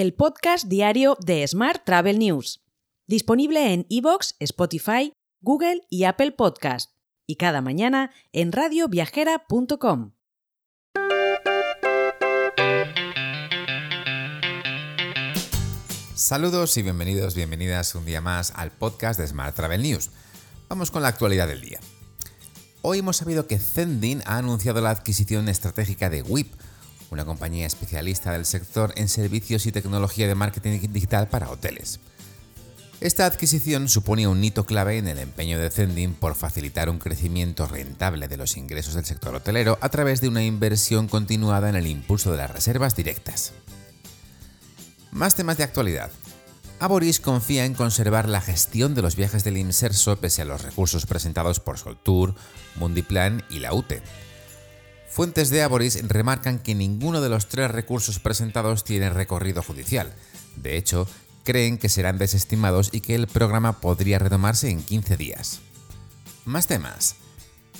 el podcast diario de Smart Travel News, disponible en iVoox, Spotify, Google y Apple Podcast, y cada mañana en radioviajera.com. Saludos y bienvenidos, bienvenidas un día más al podcast de Smart Travel News. Vamos con la actualidad del día. Hoy hemos sabido que Zendin ha anunciado la adquisición estratégica de WIP, una compañía especialista del sector en servicios y tecnología de marketing digital para hoteles. Esta adquisición supone un hito clave en el empeño de Zendin por facilitar un crecimiento rentable de los ingresos del sector hotelero a través de una inversión continuada en el impulso de las reservas directas. Más temas de actualidad. Aboris confía en conservar la gestión de los viajes del Inserso pese a los recursos presentados por Soltour, Mundiplan y la UTE. Fuentes de Aboris remarcan que ninguno de los tres recursos presentados tiene recorrido judicial. De hecho, creen que serán desestimados y que el programa podría retomarse en 15 días. Más temas.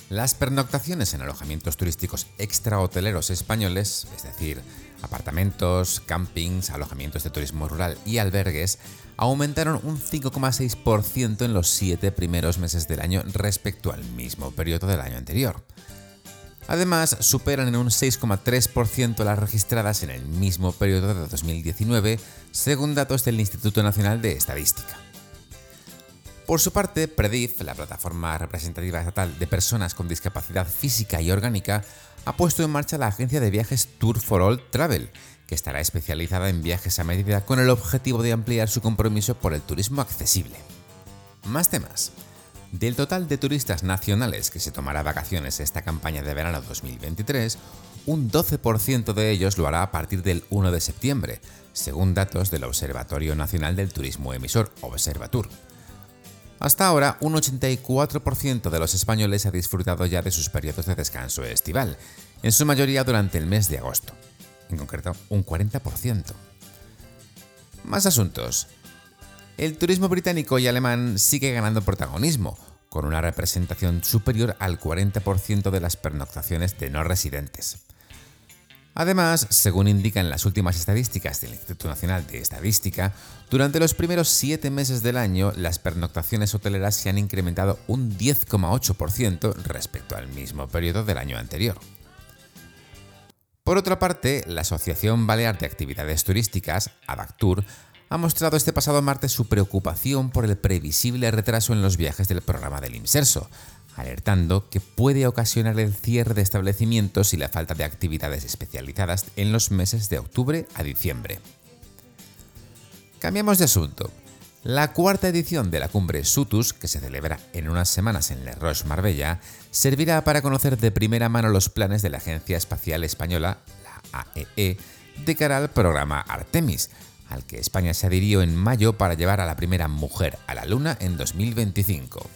Las pernoctaciones en alojamientos turísticos extrahoteleros españoles, es decir, apartamentos, campings, alojamientos de turismo rural y albergues, aumentaron un 5,6% en los siete primeros meses del año respecto al mismo periodo del año anterior. Además, superan en un 6,3% las registradas en el mismo periodo de 2019, según datos del Instituto Nacional de Estadística. Por su parte, Predif, la plataforma representativa estatal de personas con discapacidad física y orgánica, ha puesto en marcha la agencia de viajes Tour for All Travel, que estará especializada en viajes a medida con el objetivo de ampliar su compromiso por el turismo accesible. Más temas. Del total de turistas nacionales que se tomará vacaciones esta campaña de verano 2023, un 12% de ellos lo hará a partir del 1 de septiembre, según datos del Observatorio Nacional del Turismo Emisor, Observatur. Hasta ahora, un 84% de los españoles ha disfrutado ya de sus periodos de descanso estival, en su mayoría durante el mes de agosto. En concreto, un 40%. Más asuntos. El turismo británico y alemán sigue ganando protagonismo, con una representación superior al 40% de las pernoctaciones de no residentes. Además, según indican las últimas estadísticas del Instituto Nacional de Estadística, durante los primeros siete meses del año las pernoctaciones hoteleras se han incrementado un 10,8% respecto al mismo periodo del año anterior. Por otra parte, la Asociación Balear de Actividades Turísticas, ADACTUR, ha mostrado este pasado martes su preocupación por el previsible retraso en los viajes del programa del Inserso, alertando que puede ocasionar el cierre de establecimientos y la falta de actividades especializadas en los meses de octubre a diciembre. Cambiamos de asunto. La cuarta edición de la cumbre Sutus, que se celebra en unas semanas en Le Roche Marbella, servirá para conocer de primera mano los planes de la Agencia Espacial Española, la AEE, e, de cara al programa Artemis, al que España se adhirió en mayo para llevar a la primera mujer a la Luna en 2025.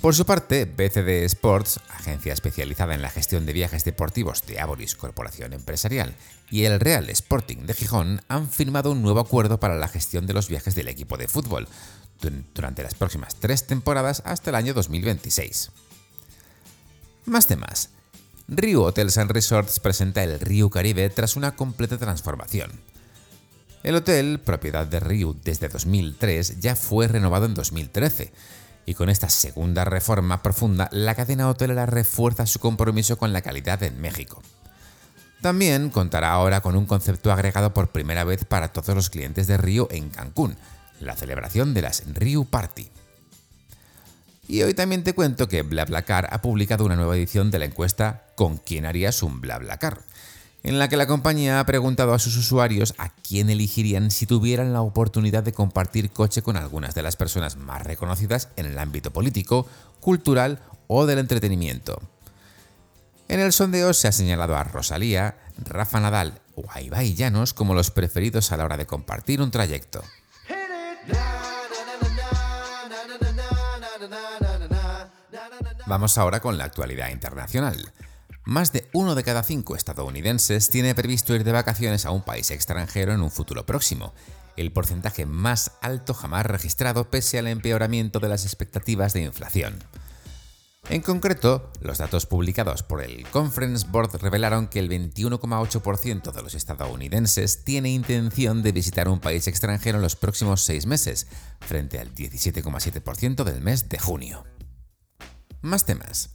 Por su parte, BCD Sports, agencia especializada en la gestión de viajes deportivos de Aboris Corporación Empresarial, y el Real Sporting de Gijón han firmado un nuevo acuerdo para la gestión de los viajes del equipo de fútbol durante las próximas tres temporadas hasta el año 2026. Más temas. Rio Hotels and Resorts presenta el Rio Caribe tras una completa transformación. El hotel, propiedad de Rio desde 2003, ya fue renovado en 2013 y con esta segunda reforma profunda, la cadena hotelera refuerza su compromiso con la calidad en México. También contará ahora con un concepto agregado por primera vez para todos los clientes de Río en Cancún, la celebración de las Rio Party. Y hoy también te cuento que BlaBlaCar ha publicado una nueva edición de la encuesta ¿Con quién harías un BlaBlaCar? En la que la compañía ha preguntado a sus usuarios a quién elegirían si tuvieran la oportunidad de compartir coche con algunas de las personas más reconocidas en el ámbito político, cultural o del entretenimiento. En el sondeo se ha señalado a Rosalía, Rafa Nadal o a Ibai Llanos como los preferidos a la hora de compartir un trayecto. Vamos ahora con la actualidad internacional. Más de uno de cada cinco estadounidenses tiene previsto ir de vacaciones a un país extranjero en un futuro próximo, el porcentaje más alto jamás registrado pese al empeoramiento de las expectativas de inflación. En concreto, los datos publicados por el Conference Board revelaron que el 21,8% de los estadounidenses tiene intención de visitar un país extranjero en los próximos seis meses, frente al 17,7% del mes de junio. Más temas.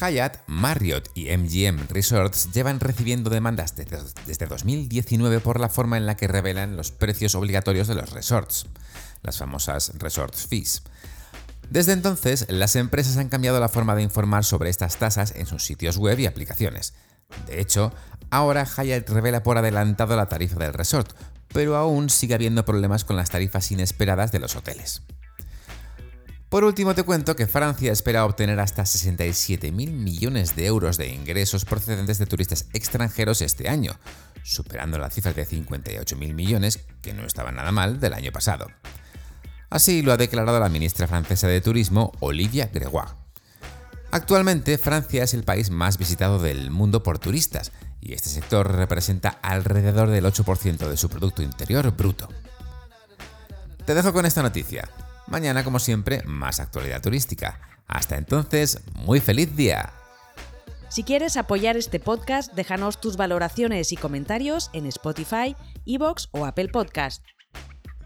Hyatt, Marriott y MGM Resorts llevan recibiendo demandas desde 2019 por la forma en la que revelan los precios obligatorios de los resorts, las famosas resort fees. Desde entonces, las empresas han cambiado la forma de informar sobre estas tasas en sus sitios web y aplicaciones. De hecho, ahora Hyatt revela por adelantado la tarifa del resort, pero aún sigue habiendo problemas con las tarifas inesperadas de los hoteles. Por último, te cuento que Francia espera obtener hasta 67.000 millones de euros de ingresos procedentes de turistas extranjeros este año, superando la cifra de 58.000 millones, que no estaba nada mal, del año pasado. Así lo ha declarado la ministra francesa de Turismo, Olivia Gregoire. Actualmente, Francia es el país más visitado del mundo por turistas, y este sector representa alrededor del 8% de su Producto Interior Bruto. Te dejo con esta noticia. Mañana, como siempre, más actualidad turística. Hasta entonces, muy feliz día. Si quieres apoyar este podcast, déjanos tus valoraciones y comentarios en Spotify, Evox o Apple Podcast.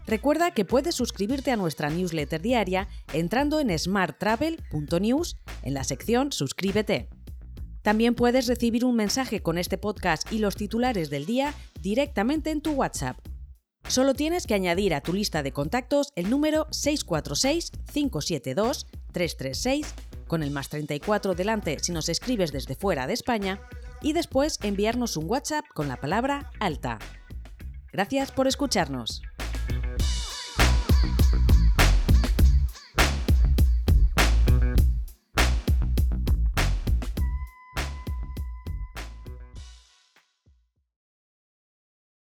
Recuerda que puedes suscribirte a nuestra newsletter diaria entrando en smarttravel.news en la sección Suscríbete. También puedes recibir un mensaje con este podcast y los titulares del día directamente en tu WhatsApp. Solo tienes que añadir a tu lista de contactos el número 646-572-336 con el más 34 delante si nos escribes desde fuera de España y después enviarnos un WhatsApp con la palabra alta. Gracias por escucharnos.